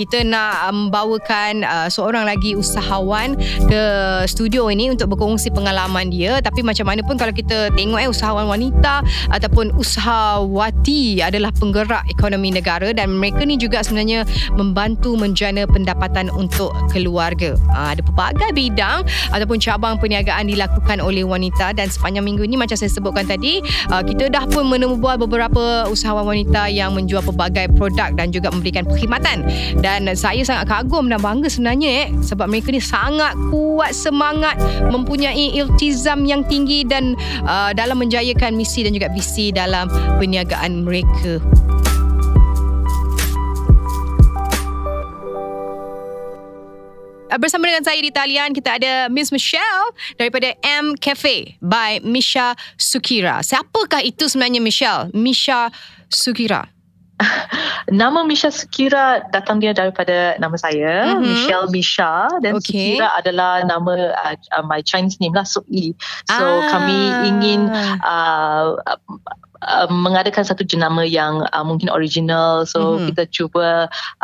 Kita nak membawakan uh, seorang lagi usahawan ke studio ini untuk berkongsi pengalaman dia. Tapi macam mana pun kalau kita tengok eh usahawan wanita ataupun usahawati adalah penggerak ekonomi negara dan mereka ni juga sebenarnya membantu menjana pendapatan untuk keluarga. Uh, ada pelbagai bidang ataupun cabang perniagaan dilakukan oleh wanita dan sepanjang minggu ini macam saya sebutkan tadi uh, kita dah pun menemubual beberapa usahawan wanita yang menjual pelbagai produk dan juga memberikan perkhidmatan dan dan saya sangat kagum dan bangga sebenarnya eh sebab mereka ni sangat kuat semangat mempunyai iltizam yang tinggi dan uh, dalam menjayakan misi dan juga visi dalam perniagaan mereka. Bersama dengan saya di talian kita ada Miss Michelle daripada M Cafe by Misha Sukira. Siapakah itu sebenarnya Michelle? Misha Sukira. nama Misha Sukira datang dia daripada nama saya mm-hmm. Michelle Misha dan okay. Sukira adalah nama uh, uh, my Chinese name lah Sukyi so ah. kami ingin uh, uh, mengadakan satu jenama yang uh, mungkin original so mm-hmm. kita cuba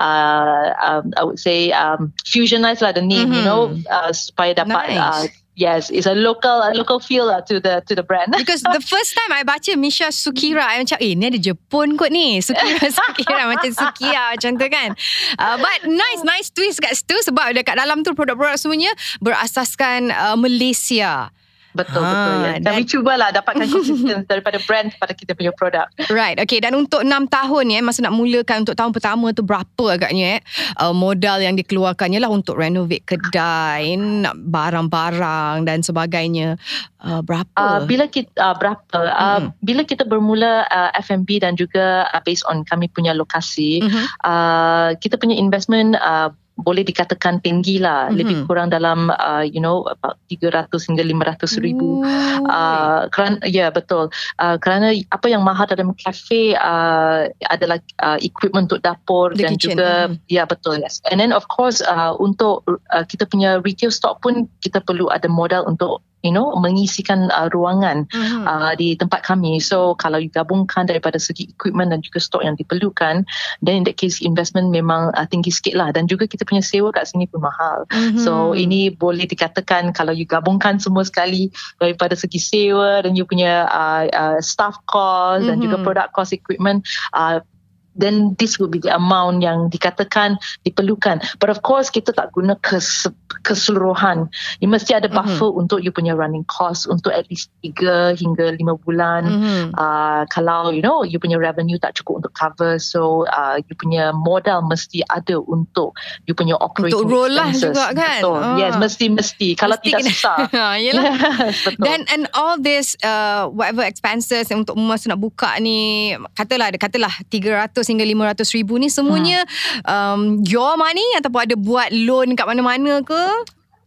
uh, um, I would say um, fusionize lah the name mm-hmm. you know uh, supaya dapat nice. uh, Yes, it's a local a local feel uh, to the to the brand. Because the first time I baca Misha Sukira, I macam, eh, ni ada Jepun kot ni. Sukira, Sukira macam Sukia macam tu kan. Uh, but nice, nice twist kat situ sebab dekat dalam tu produk-produk semuanya berasaskan uh, Malaysia. Betul ha, betul ya. Dan, dan cubalah dapatkan konsisten daripada brand kepada kita punya produk. Right. Okay dan untuk 6 tahun ya masa nak mulakan untuk tahun pertama tu berapa agaknya eh uh, modal yang dikeluarkannya lah untuk renovate kedai, nak barang-barang dan sebagainya. Uh, berapa? Uh, bila kita uh, berapa? Uh, hmm. bila kita bermula uh, F&B dan juga uh, based on kami punya lokasi, hmm. uh, kita punya investment uh, boleh dikatakan tinggi lah mm-hmm. lebih kurang dalam uh, you know about 300 hingga 500 ribu uh, kerana ya yeah, betul uh, kerana apa yang mahal dalam kafe uh, adalah uh, equipment untuk dapur The dan kitchen. juga mm. ya yeah, betul yes and then of course uh, untuk uh, kita punya retail stock pun kita perlu ada modal untuk you know mengisikan uh, ruangan mm-hmm. uh, di tempat kami so kalau you gabungkan daripada segi equipment dan juga stok yang diperlukan then in that case investment memang uh, tinggi sikit lah dan juga kita punya sewa kat sini pun mahal mm-hmm. so ini boleh dikatakan kalau you gabungkan semua sekali daripada segi sewa dan you punya uh, uh, staff cost mm-hmm. dan juga mhm. product cost equipment uh, then this will be the amount yang dikatakan diperlukan. But of course kita tak guna kes, keseluruhan. You mesti ada mhm. buffer mm-hmm. untuk you punya running cost untuk at least 3 hingga 5 bulan. Mm-hmm. Uh, kalau you know you punya revenue tak cukup untuk cover so uh, you punya modal mesti ada untuk you punya operating untuk roll lah juga kan. Betul. Uh. Yes, mesti-mesti. Kalau tidak kena. susah. Ha, yes, betul. Then and all this uh, whatever expenses untuk masa nak buka ni katalah katalah 300 hingga 500 ribu ni semuanya hmm. um, your money ataupun ada buat loan kat mana-mana ke?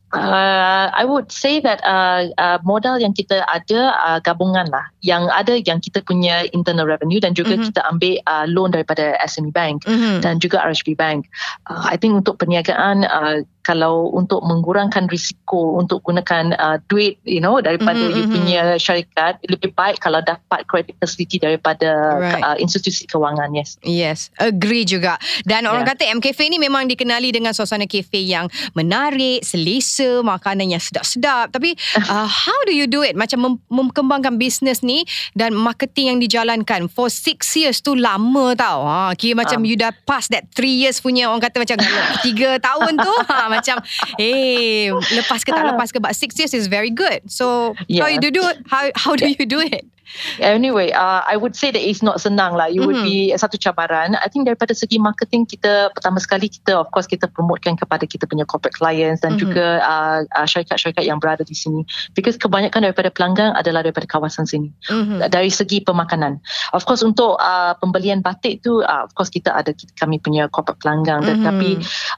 Uh, I would say that uh, uh, modal yang kita ada uh, gabungan lah. Yang ada yang kita punya internal revenue dan juga mm-hmm. kita ambil uh, loan daripada SME Bank mm-hmm. dan juga RHB Bank. Uh, I think untuk perniagaan uh, kalau untuk mengurangkan risiko untuk gunakan uh, duit you know daripada mm-hmm, you mm-hmm. punya syarikat lebih baik kalau dapat credit facility daripada right. uh, institusi kewangan yes yes agree juga dan orang yeah. kata MKF ni memang dikenali dengan suasana kafe yang menarik selesa makanan yang sedap-sedap tapi uh, how do you do it macam mem- mengembangkan bisnes ni dan marketing yang dijalankan for six years tu lama tau ha kira macam um. you dah pass that three years punya orang kata macam tiga tahun tu ha macam eh lepas ke tak ah. lepas ke? But six years is very good. So yeah. how you do it? How how do you do it Anyway, uh, I would say that it's not senang lah. You mm-hmm. would be satu cabaran. I think daripada segi marketing kita pertama sekali kita of course kita promotekan kepada kita punya corporate clients dan mm-hmm. juga uh, uh, syarikat-syarikat yang berada di sini. Because kebanyakan daripada pelanggan adalah daripada kawasan sini. Mm-hmm. Dari segi pemakanan. Of course untuk uh, pembelian batik tu uh, of course kita ada kami punya corporate pelanggan mm-hmm. tetapi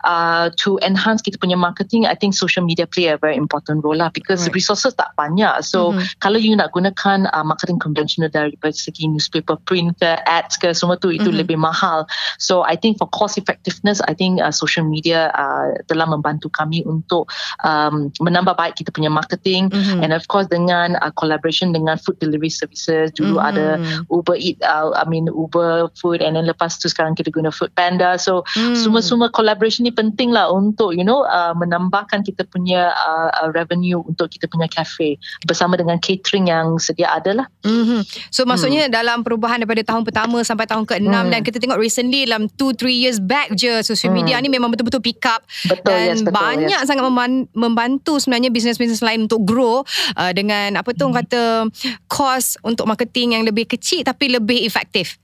uh, to enhance kita punya marketing I think social media play a very important role lah because right. resources tak banyak. So mm-hmm. kalau you nak gunakan uh, marketing konvensional dari segi newspaper print ke ads ke semua tu itu mm-hmm. lebih mahal so I think for cost effectiveness I think uh, social media uh, telah membantu kami untuk um, menambah baik kita punya marketing mm-hmm. and of course dengan uh, collaboration dengan food delivery services dulu mm-hmm. ada Uber Eat uh, I mean Uber food and then lepas tu sekarang kita guna Food Panda so mm. semua-semua collaboration ni penting lah untuk you know uh, menambahkan kita punya uh, uh, revenue untuk kita punya cafe bersama dengan catering yang sedia ada lah mm-hmm. so maksudnya mm. dalam perubahan daripada tahun pertama sampai tahun ke-6 mm. dan kita tengok recently dalam 2-3 years back je social media mm. ni memang betul-betul pick up betul, dan yes, betul, banyak yes. sangat membantu sebenarnya bisnes-bisnes lain untuk grow uh, dengan apa tu mm. kata cost untuk marketing yang lebih kecil tapi lebih efektif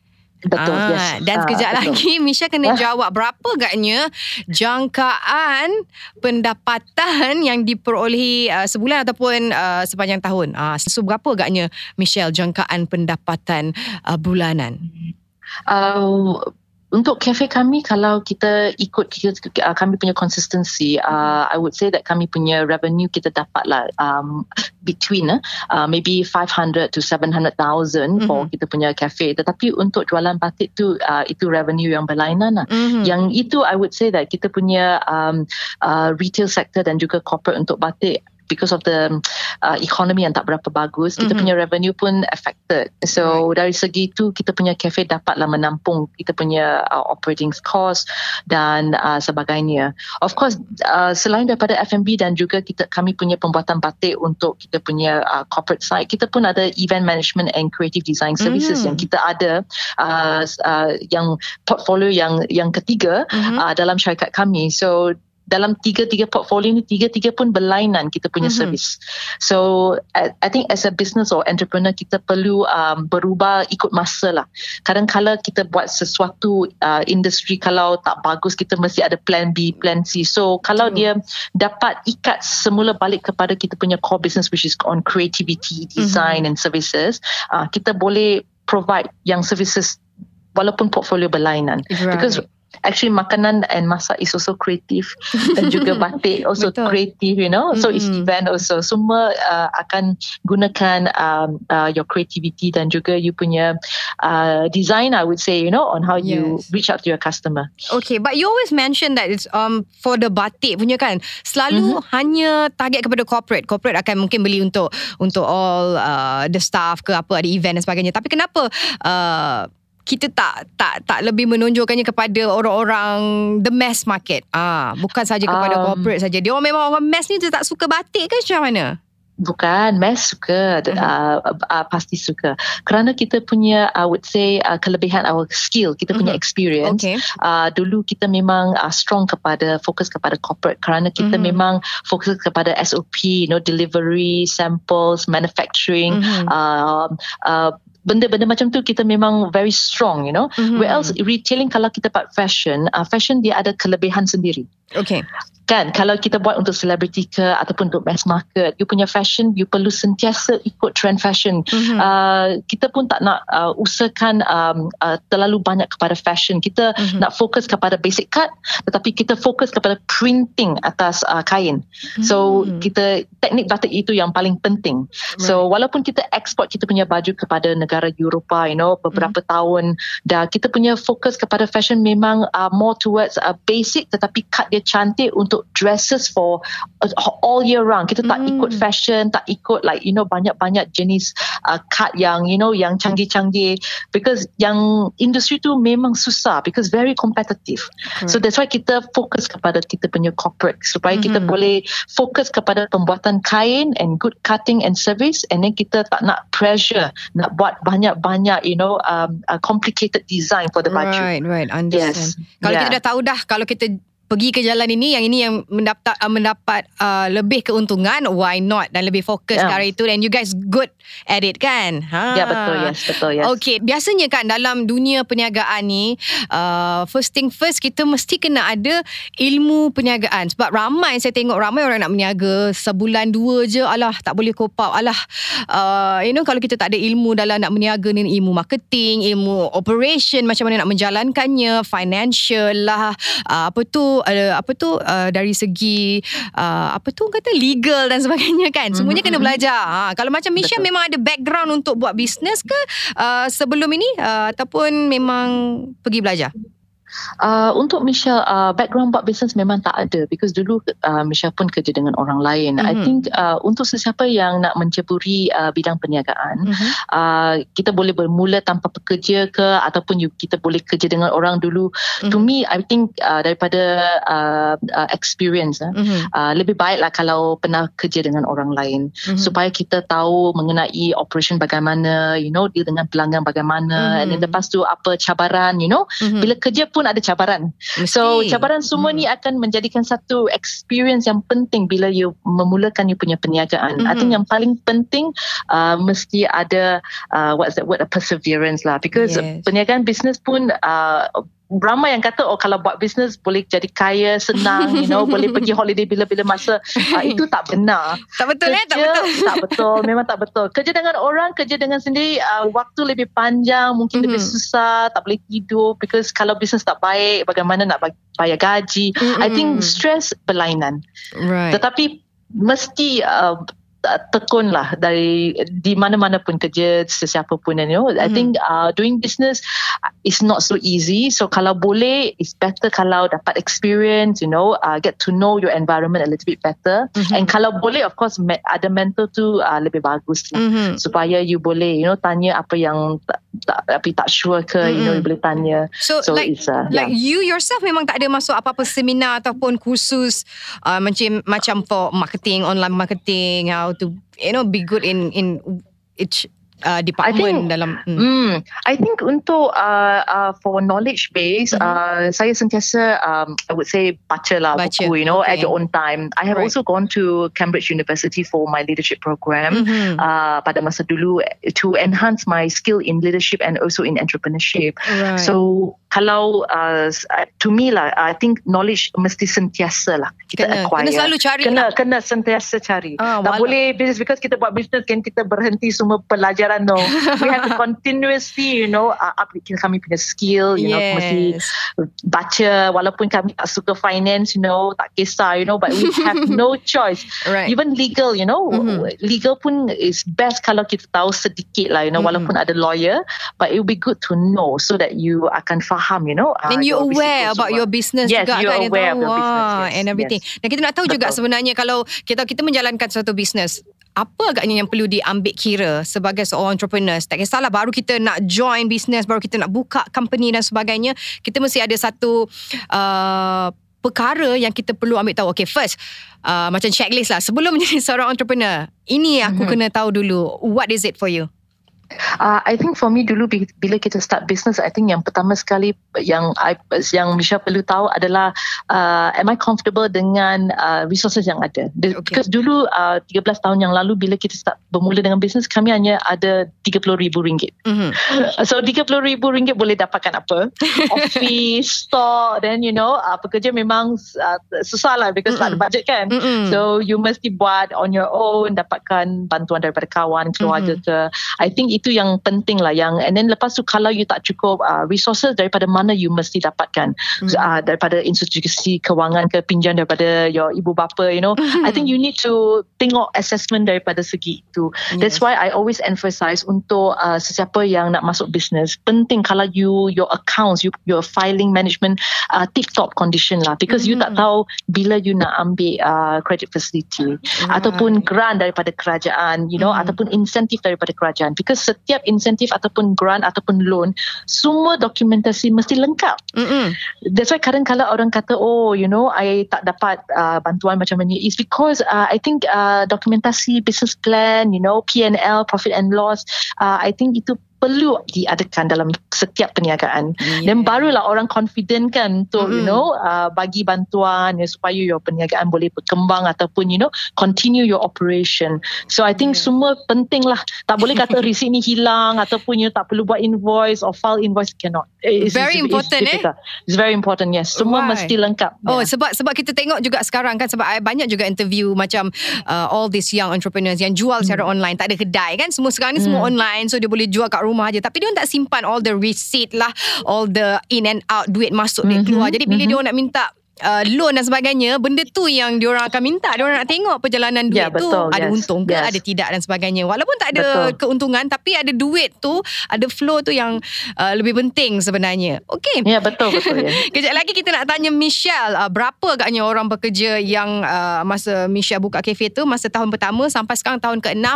Betul, ah, yes. Dan sekejap ah, lagi Misha kena ah. jawab berapa agaknya jangkaan pendapatan yang diperolehi uh, sebulan ataupun uh, sepanjang tahun. Ah, so berapa agaknya Michelle jangkaan pendapatan uh, bulanan? Uh, untuk cafe kami kalau kita ikut kita, uh, kami punya consistency uh, I would say that kami punya revenue kita dapat lah um, between uh, maybe 500 to 700,000 mm-hmm. for kita punya cafe tetapi untuk jualan batik tu uh, itu revenue yang berlainan lah mm-hmm. yang itu I would say that kita punya um, uh, retail sector dan juga corporate untuk batik because of the uh, economy yang tak berapa bagus kita mm-hmm. punya revenue pun affected so right. dari segi itu kita punya cafe dapatlah menampung kita punya uh, operating cost dan uh, sebagainya of course uh, selain daripada F&B dan juga kita kami punya pembuatan batik untuk kita punya uh, corporate side kita pun ada event management and creative design services mm-hmm. yang kita ada uh, uh, yang portfolio yang yang ketiga mm-hmm. uh, dalam syarikat kami so dalam tiga-tiga portfolio ni tiga-tiga pun berlainan kita punya mm-hmm. service. So I, I think as a business or entrepreneur kita perlu um, berubah ikut masa lah. Kadang-kala kita buat sesuatu uh, industri kalau tak bagus kita mesti ada plan B, plan C. So kalau mm. dia dapat ikat semula balik kepada kita punya core business which is on creativity, design mm-hmm. and services, uh, kita boleh provide yang services walaupun portfolio berlainan. Right. Because actually makanan and masak is also creative dan juga batik also Betul. creative you know so mm-hmm. it's event also semua uh, akan gunakan um, uh, your creativity dan juga you punya uh, design I would say you know on how yes. you reach out to your customer okay but you always mention that it's um for the batik punya kan selalu mm-hmm. hanya target kepada corporate corporate akan mungkin beli untuk untuk all uh, the staff ke apa ada event dan sebagainya tapi kenapa uh, kita tak tak tak lebih menunjukkannya kepada orang-orang the mass market. Ah, bukan saja kepada um, corporate saja. Dia orang memang orang mass ni dia tak suka batik ke macam mana? Bukan, mass suka, uh-huh. uh, uh, pasti suka. Kerana kita punya, I would say, uh, kelebihan our skill, kita punya uh-huh. experience. Okay. Uh, dulu kita memang uh, strong kepada, fokus kepada corporate. Kerana kita uh-huh. memang fokus kepada SOP, you know, delivery, samples, manufacturing, uh-huh. uh, uh, benda-benda macam tu kita memang very strong you know. Mm-hmm. where else retailing kalau kita buat fashion uh, fashion dia ada kelebihan sendiri. Okay kan kalau kita buat untuk selebriti ke ataupun untuk mass market you punya fashion you perlu sentiasa ikut trend fashion mm-hmm. uh, kita pun tak nak uh, usahakan um, uh, terlalu banyak kepada fashion kita mm-hmm. nak fokus kepada basic cut tetapi kita fokus kepada printing atas uh, kain mm-hmm. so kita teknik batik itu yang paling penting right. so walaupun kita export kita punya baju kepada negara Eropah you know beberapa mm-hmm. tahun dah kita punya fokus kepada fashion memang uh, more towards uh, basic tetapi cut dia cantik untuk untuk dresses for uh, all year round. Kita tak mm. ikut fashion, tak ikut like you know banyak-banyak jenis uh, cut yang you know yang canggih-canggih because yang industri tu memang susah because very competitive. Mm. So that's why kita fokus kepada kita punya corporate supaya mm-hmm. kita boleh fokus kepada pembuatan kain and good cutting and service and then kita tak nak pressure nak buat banyak-banyak you know um, a complicated design for the baju. Right, right. Understand. Yes. Kalau yeah. kita dah tahu dah kalau kita pergi ke jalan ini yang ini yang mendapat uh, mendapat uh, lebih keuntungan. Why not? Dan lebih fokus yeah. ke itu. And you guys good at it kan? Ha. Ya yeah, betul. Yes betul. Yes. Okay biasanya kan dalam dunia perniagaan ni uh, first thing first kita mesti kena ada ilmu perniagaan. Sebab ramai saya tengok ramai orang nak berniaga. Sebulan dua je alah tak boleh cope up. Alah uh, you know kalau kita tak ada ilmu dalam nak berniaga ni ilmu marketing ilmu operation macam mana nak menjalankannya financial lah uh, apa tu uh, apa tu uh, dari segi uh, apa tu kata legal dan sebagainya kan. Semuanya mm-hmm. kena belajar. Ha, kalau macam Misha memang ada background untuk buat bisnes ke uh, sebelum ini uh, ataupun memang pergi belajar? Uh, untuk Michelle, uh, background buat business memang tak ada because dulu uh, Michelle pun kerja dengan orang lain. Mm-hmm. I think uh, untuk sesiapa yang nak menceburi uh, bidang perniagaan, mm-hmm. uh, kita boleh bermula tanpa pekerja ke ataupun you, kita boleh kerja dengan orang dulu. Mm-hmm. To me, I think uh, daripada uh, uh, experience, mm-hmm. uh, lebih baiklah kalau pernah kerja dengan orang lain mm-hmm. supaya kita tahu mengenai operation bagaimana, you know, deal dengan pelanggan bagaimana, mm-hmm. and then lepas tu apa cabaran, you know, mm-hmm. bila kerja pun ada cabaran. Mesti. So cabaran semua hmm. ni akan menjadikan satu experience yang penting bila you memulakan you punya perniagaan. Hmm. I think yang paling penting uh, mesti ada uh, what's that word a perseverance lah because yes. perniagaan bisnes pun uh, ramai yang kata oh kalau buat bisnes boleh jadi kaya senang you know boleh pergi holiday bila-bila masa. Uh, itu tak benar. Tak betul kerja, eh? Tak betul. tak betul. Memang tak betul. Kerja dengan orang kerja dengan sendiri uh, waktu lebih panjang mungkin mm-hmm. lebih susah tak boleh tidur because kalau bisnes tak baik bagaimana nak bayar gaji? Mm-hmm. i think stress berlainan. Right. Tetapi mesti uh, tekun lah dari di mana-mana pun kerja sesiapa pun you know mm-hmm. I think uh, doing business is not so easy so kalau boleh it's better kalau dapat experience you know uh, get to know your environment a little bit better mm-hmm. and kalau boleh of course me- ada mentor tu uh, lebih bagus lah, mm-hmm. supaya you boleh you know tanya apa yang tak, tak tapi tak sure ke mm-hmm. you know you boleh tanya so, so like, it's, uh, like yeah. you yourself memang tak ada masuk apa-apa seminar ataupun kursus uh, macam macam for marketing online marketing how to you know be good in in each uh, department I think, dalam hmm. mm, I think untuk uh, uh, for knowledge base mm-hmm. uh, saya sentiasa um, I would say baca lah baca. buku you know okay. at your own time I have right. also gone to Cambridge University for my leadership program mm-hmm. uh, pada masa dulu to enhance my skill in leadership and also in entrepreneurship right. so kalau uh, to me lah I think knowledge mesti sentiasa lah kita kena, acquire kena selalu cari kena, lah. kena sentiasa cari ah, tak boleh business because kita buat business kan kita berhenti semua pelajaran no we have to continuously you know uh, up kami punya skill you yes. know mesti baca walaupun kami tak suka finance you know tak kisah you know but we have no choice right. even legal you know mm-hmm. legal pun is best kalau kita tahu sedikit lah you know mm-hmm. walaupun ada lawyer but it will be good to know so that you akan faham you know uh, and you aware about your business yes, juga kan aware of your business yes, and everything yes. dan kita nak tahu Betul. juga sebenarnya kalau kita kita menjalankan suatu business apa agaknya yang perlu diambil kira sebagai seorang entrepreneur? Tak kisahlah baru kita nak join business baru kita nak buka company dan sebagainya kita mesti ada satu uh, perkara yang kita perlu ambil tahu. Okay first uh, macam checklist lah. Sebelum menjadi seorang entrepreneur ini aku mm-hmm. kena tahu dulu. What is it for you Uh, I think for me dulu bila kita start business, I think yang pertama sekali yang I, yang Misha perlu tahu adalah uh, am I comfortable dengan uh, resources yang ada. Okay. Because dulu uh, 13 tahun yang lalu bila kita start bermula dengan business, kami hanya ada RM30,000. Mm-hmm. So RM30,000 boleh dapatkan apa? Office, store, then you know, uh, pekerja memang uh, susah lah because mm-hmm. tak ada budget kan. Mm-hmm. So you mesti buat on your own, dapatkan bantuan daripada kawan, keluarga mm-hmm. ke. I think itu yang penting lah yang and then lepas tu kalau you tak cukup uh, resources daripada mana you mesti dapatkan mm. uh, daripada institusi kewangan ke pinjam daripada your ibu bapa you know mm-hmm. I think you need to tengok assessment daripada segi itu yes. that's why I always emphasize untuk uh, sesiapa yang nak masuk business penting kalau you your accounts you, your filing management uh, tip top condition lah because mm-hmm. you tak mm-hmm. tahu bila you nak ambil uh, credit facility right. ataupun grant daripada kerajaan you know mm-hmm. ataupun insentif daripada kerajaan because setiap insentif ataupun grant ataupun loan semua dokumentasi mesti lengkap. Mm-hmm. That's why kadang-kadang orang kata oh you know I tak dapat uh, bantuan macam ni is because uh, I think uh, dokumentasi business plan you know P&L profit and loss uh, I think itu perlu diadakan dalam setiap perniagaan yeah. dan barulah orang confident kan untuk mm-hmm. you know uh, bagi bantuan ya, supaya your perniagaan boleh berkembang ataupun you know continue your operation so i think yeah. semua penting lah tak boleh kata receipt ni hilang ataupun you tak perlu buat invoice or file invoice cannot it's, very it's, important it's eh it's very important yes semua Why? mesti lengkap oh yeah. sebab sebab kita tengok juga sekarang kan sebab banyak juga interview macam uh, all these young entrepreneurs yang jual secara mm. online tak ada kedai kan semua sekarang ni mm. semua online so dia boleh jual kat rumah aja tapi dia tak simpan all the receipt lah all the in and out duit masuk mm-hmm. dia keluar jadi bila mm-hmm. dia nak minta uh, loan dan sebagainya benda tu yang diorang akan minta. Diorang nak tengok perjalanan duit yeah, tu. betul, ada yes, untung ke yes. ada tidak dan sebagainya. Walaupun tak ada betul. keuntungan tapi ada duit tu ada flow tu yang uh, lebih penting sebenarnya. Okey. Ya yeah, betul betul ya. kejap lagi kita nak tanya Michelle uh, berapa agaknya orang bekerja yang uh, masa Michelle buka kafe tu masa tahun pertama sampai sekarang tahun ke-6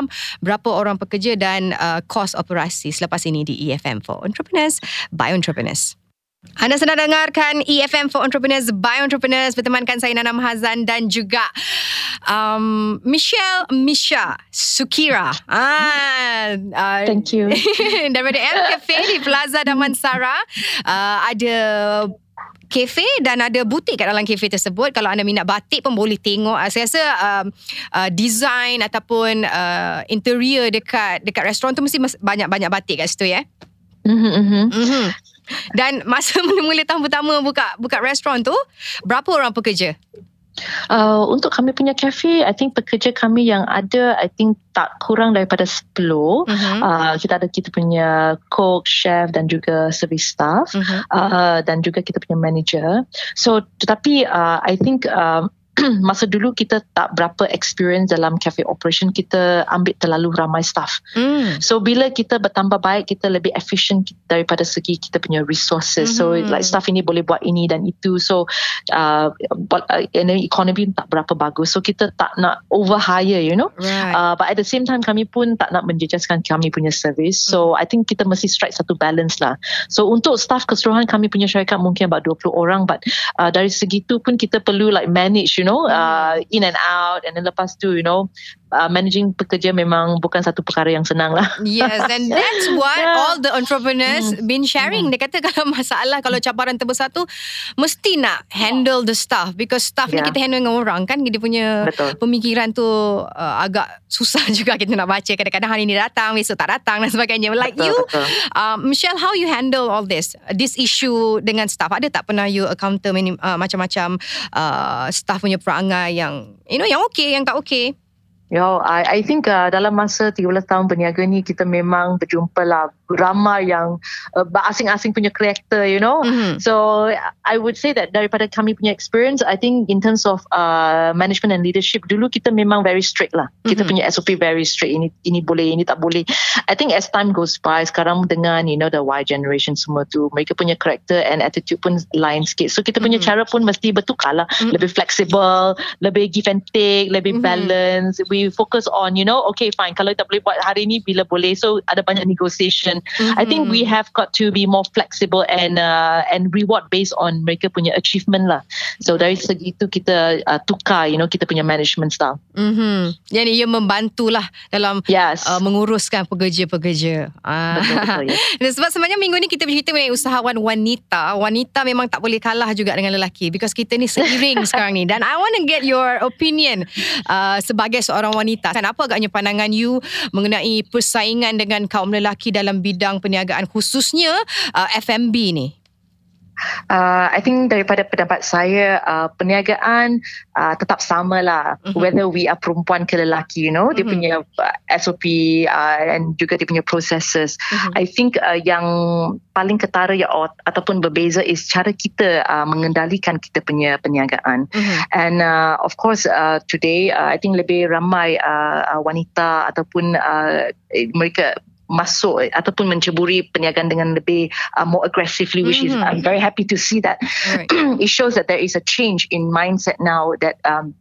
berapa orang pekerja dan uh, kos operasi selepas ini di EFM for Entrepreneurs by Entrepreneurs anda sedang dengarkan EFM for Entrepreneurs by Entrepreneurs bertemankan saya Nana Mahazan dan juga um, Michelle Misha Sukira. Ah, uh, Thank you. daripada M Cafe di Plaza Damansara. Uh, ada kafe dan ada butik kat dalam kafe tersebut. Kalau anda minat batik pun boleh tengok. Uh, saya rasa um, uh, design ataupun uh, interior dekat dekat restoran tu mesti banyak-banyak batik kat situ ya. Mm-hmm, mm-hmm. Mm-hmm. Dan masa mula-mula tahun pertama buka buka restoran tu, berapa orang pekerja? Uh, untuk kami punya cafe, I think pekerja kami yang ada, I think tak kurang daripada 10. Uh-huh. Uh, kita ada kita punya cook, chef dan juga service staff uh-huh. uh, dan juga kita punya manager. So, tetapi uh, I think uh, masa dulu kita tak berapa experience dalam cafe operation kita ambil terlalu ramai staff. Mm. So bila kita bertambah baik kita lebih efficient daripada segi kita punya resources. Mm-hmm. So like staff ini boleh buat ini dan itu. So uh, but, uh, economy tak berapa bagus. So kita tak nak over hire you know. Right. Uh, but at the same time kami pun tak nak menjejaskan kami punya service. So mm. I think kita mesti strike satu balance lah. So untuk staff keseluruhan kami punya syarikat mungkin about 20 orang but uh, dari segitu pun kita perlu like manage you know uh, in and out. And then lepas tu you know uh, managing pekerja memang bukan satu perkara yang senang lah. Yes, and that's what yeah. all the entrepreneurs mm. been sharing. Mm. Dia kata kalau masalah, kalau cabaran terbesar tu, mesti nak handle the staff. Because staff yeah. ni kita handle dengan orang kan. Dia punya betul. pemikiran tu uh, agak susah juga kita nak baca. Kadang-kadang hari ni datang, besok tak datang dan sebagainya. Like betul, you, betul. Uh, Michelle, how you handle all this? This issue dengan staff. Ada tak pernah you encounter uh, macam-macam uh, staff punya perangai yang, you know, yang okay, yang tak okay? Yo, I, I think uh, dalam masa 13 tahun berniaga ni kita memang berjumpa lah ramai yang uh, asing-asing punya karakter, you know. Mm-hmm. So I would say that daripada kami punya experience, I think in terms of uh, management and leadership dulu kita memang very strict lah. Mm-hmm. Kita punya SOP very strict. Ini ini boleh, ini tak boleh. I think as time goes by, sekarang dengan you know the Y generation semua tu, mereka punya karakter and attitude pun lain sikit. So kita punya mm-hmm. cara pun mesti bertukar lah. Mm-hmm. Lebih flexible, lebih give and take, lebih mm-hmm. balance. We focus on you know okay fine kalau tak boleh buat hari ni bila boleh so ada banyak negotiation mm-hmm. I think we have got to be more flexible and uh, and reward based on mereka punya achievement lah so dari segi itu kita uh, tukar you know kita punya management style mm-hmm. jadi ia membantulah dalam yes. uh, menguruskan pekerja-pekerja ah. betul, betul, sebab sebenarnya minggu ni kita bercerita mengenai usahawan wanita wanita memang tak boleh kalah juga dengan lelaki because kita ni seiring sekarang ni dan I want to get your opinion uh, sebagai seorang seorang wanita. Kan apa agaknya pandangan you mengenai persaingan dengan kaum lelaki dalam bidang perniagaan khususnya uh, F&B ni? Uh, I think daripada pendapat saya uh, perniagaan uh, tetap sama lah mm-hmm. whether we are perempuan ke lelaki you know mm-hmm. dia punya uh, SOP uh, and juga dia punya processes mm-hmm. I think uh, yang paling ketara ya ataupun berbeza is cara kita uh, mengendalikan kita punya perniagaan mm-hmm. and uh, of course uh, today uh, I think lebih ramai uh, wanita ataupun uh, mereka masuk ataupun menceburi perniagaan dengan lebih uh, more aggressively which mm-hmm. is I'm very happy to see that right. it shows that there is a change in mindset now that um,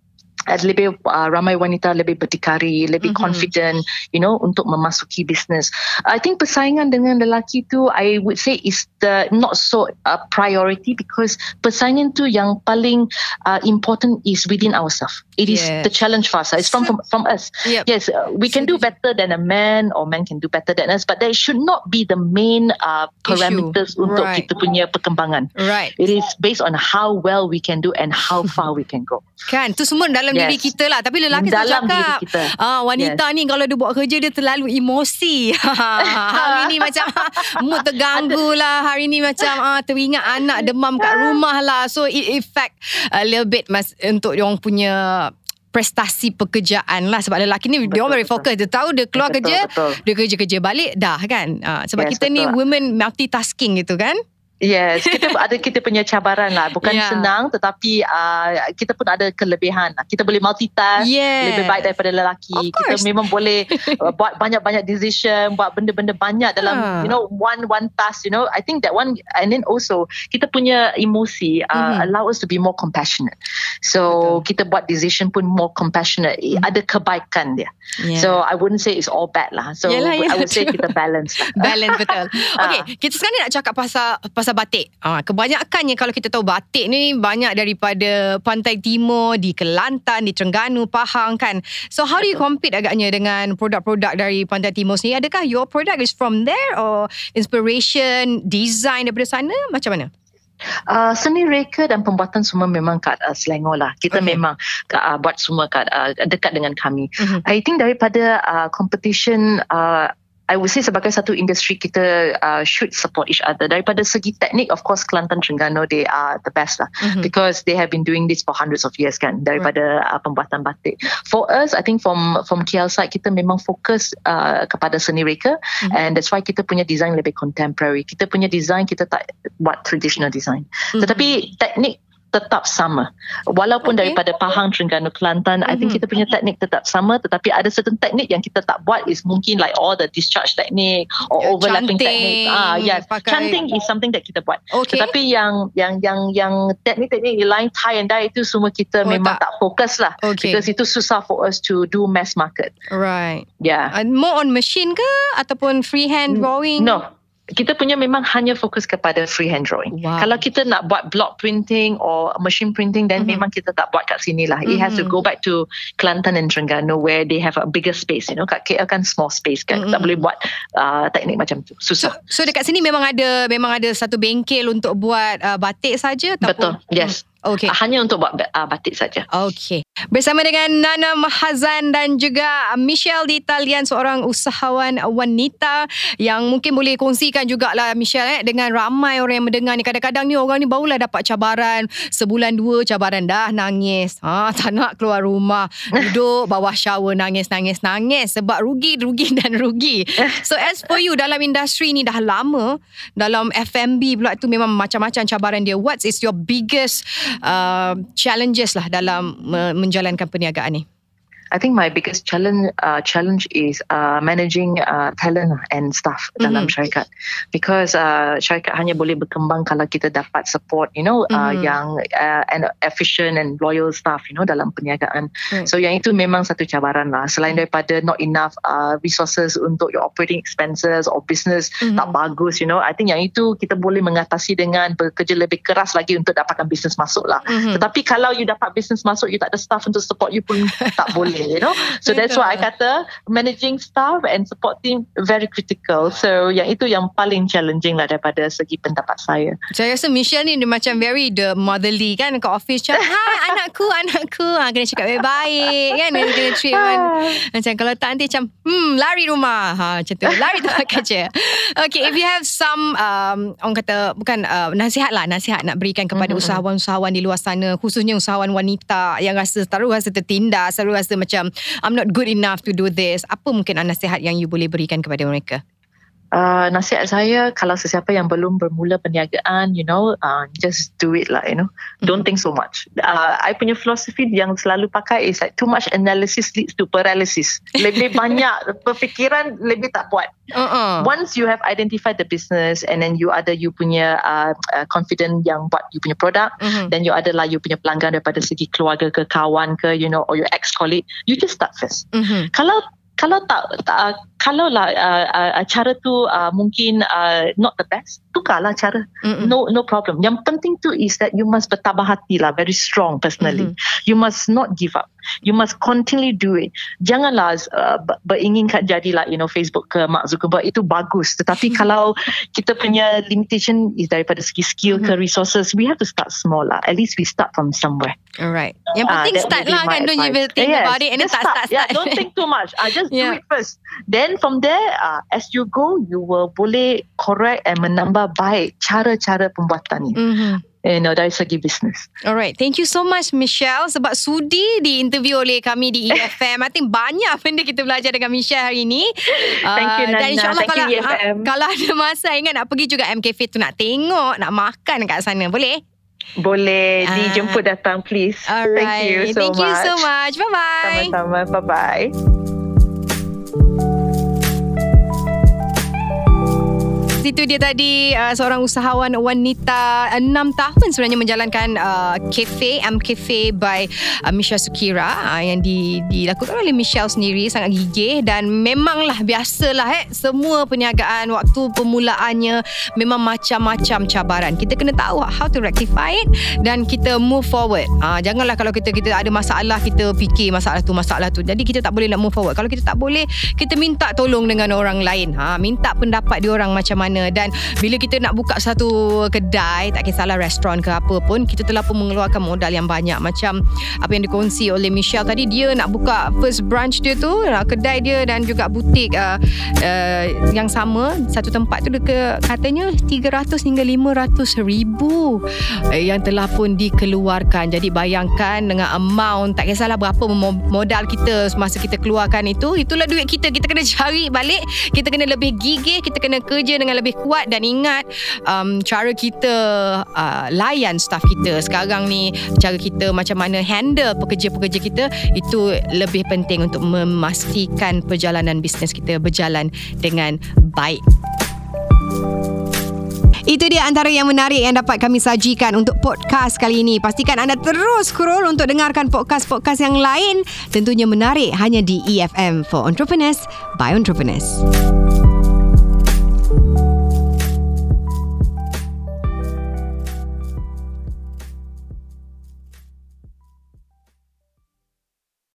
lebih uh, ramai wanita lebih berdikari, lebih mm-hmm. confident, you know, untuk memasuki bisnes. I think persaingan dengan lelaki tu, I would say is the not so uh, priority because persaingan tu yang paling uh, important is within ourselves. It is yes. the challenge for us. It's from from, from us. Yep. Yes, uh, we can do better than a man, or man can do better than us, but that should not be the main uh, parameters Issue. untuk right. kita punya perkembangan. Right. It is based on how well we can do and how far we can go. Kan, tu semua dalam dalam yes. diri kita lah Tapi lelaki tu cakap ah, Wanita yes. ni Kalau dia buat kerja Dia terlalu emosi Hari ni macam Mood terganggu lah Hari ni macam ah, Teringat anak Demam kat rumah lah So it affect A little bit mas, Untuk dia punya prestasi pekerjaan lah. Sebab lelaki ni betul, dia orang very fokus dia tahu dia keluar betul, kerja betul. dia kerja-kerja balik dah kan? Uh, sebab yes, kita betul. ni women multitasking gitu kan Yes, kita ada kita punya cabaran lah. Bukan yeah. senang tetapi uh, kita pun ada kelebihan. Kita boleh multitask yeah. lebih baik daripada lelaki. Kita memang boleh uh, buat banyak-banyak decision, buat benda-benda banyak dalam uh. you know one one task, you know. I think that one and then also kita punya emosi uh, mm-hmm. allow us to be more compassionate. So betul. kita buat decision pun more compassionate. Mm. Ada kebaikan dia. Yeah. So I wouldn't say it's all bad lah. So Yalah, I would say kita balance. Lah. balance betul. Okay, kita sekarang nak cakap pasal pasal pasal batik. Ha, kebanyakannya kalau kita tahu batik ni banyak daripada pantai timur, di Kelantan, di Terengganu, Pahang kan. So how do you compete agaknya dengan produk-produk dari pantai timur sendiri? Adakah your product is from there or inspiration, design daripada sana? Macam mana? Uh, seni reka dan pembuatan semua memang kat uh, Selangor lah. Kita okay. memang uh, buat semua kat uh, dekat dengan kami. Mm-hmm. I think daripada uh, competition uh, I would say sebagai satu industri kita uh, should support each other. Daripada segi teknik, of course, Kelantan Terengganu, they are the best lah. Mm-hmm. Because they have been doing this for hundreds of years kan, daripada right. uh, pembuatan batik. For us, I think from from KL side, kita memang fokus uh, kepada seni reka. Mm-hmm. And that's why kita punya design lebih contemporary. Kita punya design, kita tak buat traditional design. Mm-hmm. Tetapi teknik tetap sama. Walaupun okay. daripada Pahang, Terengganu, Kelantan, mm-hmm. I think mhm. kita punya teknik tetap sama tetapi ada certain teknik yang kita tak buat is mungkin like all the discharge technique or yeah, overlapping technique. Ah yes, pakai. chanting is something that kita buat. Okay. Tetapi yang yang yang yang teknik-teknik lain tie and dye itu semua kita oh, memang tak, tak fokus lah. Okay. Because itu susah for us to do mass market. Right. Yeah. Uh, more on machine ke ataupun freehand drawing? No kita punya memang hanya fokus kepada freehand drawing. Wow. Kalau kita nak buat block printing or machine printing then mm-hmm. memang kita tak buat kat sini lah. Mm-hmm. It has to mm-hmm. go back to Kelantan and Terengganu where they have a bigger space. You know, kat KL kan small space kan. Mm-hmm. Tak boleh buat uh, teknik macam tu. Susah. So, so dekat sini memang ada memang ada satu bengkel untuk buat uh, batik saja Betul. Yes. Okay. Uh, hanya untuk buat uh, batik saja. Okay. Bersama dengan Nana Mahazan dan juga Michelle di Italian seorang usahawan wanita yang mungkin boleh kongsikan jugalah Michelle eh, dengan ramai orang yang mendengar ni. Kadang-kadang ni orang ni barulah dapat cabaran sebulan dua cabaran dah nangis. Ha, tak nak keluar rumah. Duduk bawah shower nangis, nangis, nangis sebab rugi, rugi dan rugi. So as for you dalam industri ni dah lama dalam FMB pula tu memang macam-macam cabaran dia. What is your biggest uh, challenges lah dalam menjalankan perniagaan ni? I think my biggest challenge uh, challenge is uh, managing uh, talent and staff mm-hmm. dalam syarikat because uh, syarikat hanya boleh berkembang kalau kita dapat support you know uh, mm-hmm. yang uh, and efficient and loyal staff you know dalam perniagaan mm. so yang itu memang satu cabaran lah selain daripada not enough uh, resources untuk your operating expenses or business mm-hmm. tak bagus you know I think yang itu kita boleh mengatasi dengan bekerja lebih keras lagi untuk dapatkan business masuk lah mm-hmm. tetapi kalau you dapat business masuk you tak ada staff untuk support you pun tak boleh you know? So that's why I kata managing staff and support team very critical. So yang itu yang paling challenging lah daripada segi pendapat saya. Saya rasa Michelle ni dia macam very the motherly kan ke office macam hai anakku anakku. Ha, kena cakap baik-baik kan kena, kena treat kan. Macam kalau tak nanti macam hmm lari rumah. Ha, macam tu. Lari tempat kerja okay if you have some um, orang kata bukan uh, nasihat lah nasihat nak berikan kepada mm-hmm. usahawan-usahawan di luar sana khususnya usahawan wanita yang rasa selalu rasa tertindas selalu rasa macam macam I'm not good enough to do this. Apa mungkin nasihat yang you boleh berikan kepada mereka? Uh, nasihat saya kalau sesiapa yang belum bermula perniagaan you know uh, just do it lah you know mm-hmm. don't think so much uh, I punya philosophy yang selalu pakai is like too much analysis leads to paralysis lebih banyak perfikiran lebih tak buat uh-uh. once you have identified the business and then you ada you punya uh, uh, confident yang buat you punya produk mm-hmm. then you ada lah you punya pelanggan daripada segi keluarga ke kawan ke you know or your ex colleague you just start first mm-hmm. kalau kalau tak, tak kalau lah uh, uh, cara tu uh, mungkin uh, not the best tukarlah cara. Mm-mm. no no problem. Yang penting tu is that you must bertabah hati lah very strong personally. Mm-hmm. you must not give up. You must continually do it. Janganlah uh, beringinkan jadilah you know Facebook ke Mark Zuckerberg. Itu bagus. Tetapi kalau kita punya limitation is daripada segi skill mm-hmm. ke resources we have to start small lah. At least we start from somewhere alright yang penting uh, start lah kan don't you think yes. about it and then start, start, start. Yeah, don't think too much uh, just yeah. do it first then from there uh, as you go you will boleh correct and menambah baik cara-cara pembuatan ni. Mm-hmm. you know, dari segi bisnes. Alright, thank you so much Michelle sebab sudi diinterview oleh kami di EFM. I think banyak benda kita belajar dengan Michelle hari ini. Thank you Uh, Nana. Dan insyaAllah kalau, you, EFM. ha, kalau ada masa ingat nak pergi juga M Cafe tu nak tengok, nak makan kat sana. Boleh? Boleh Ah. dijemput datang please. Alright. Thank you so Thank much. you so much. Bye-bye. Sama-sama. Bye-bye. Itu dia tadi uh, seorang usahawan wanita uh, 6 tahun sebenarnya menjalankan uh, cafe M Cafe by uh, Misha Sukira uh, yang di, dilakukan oleh Michelle sendiri sangat gigih dan memanglah biasalah eh semua perniagaan waktu permulaannya memang macam-macam cabaran. Kita kena tahu how to rectify it dan kita move forward. Uh, janganlah kalau kita kita ada masalah kita fikir masalah tu masalah tu. Jadi kita tak boleh nak move forward. Kalau kita tak boleh kita minta tolong dengan orang lain. Ha minta pendapat dia orang macam mana dan bila kita nak buka satu kedai tak kisahlah restoran ke apa pun kita telah pun mengeluarkan modal yang banyak. Macam apa yang dikongsi oleh Michelle tadi dia nak buka first branch dia tu uh, kedai dia dan juga butik uh, uh, yang sama. Satu tempat tu dia katanya 300 hingga 500 ribu uh, yang telah pun dikeluarkan. Jadi bayangkan dengan amount tak kisahlah berapa mo- modal kita masa kita keluarkan itu itulah duit kita. Kita kena cari balik kita kena lebih gigih kita kena kerja dengan lebih kuat dan ingat um, cara kita uh, layan staff kita sekarang ni cara kita macam mana handle pekerja-pekerja kita itu lebih penting untuk memastikan perjalanan bisnes kita berjalan dengan baik. Itu dia antara yang menarik yang dapat kami sajikan untuk podcast kali ini. Pastikan anda terus scroll untuk dengarkan podcast-podcast yang lain. Tentunya menarik hanya di EFM for Entrepreneurs by Entrepreneurs.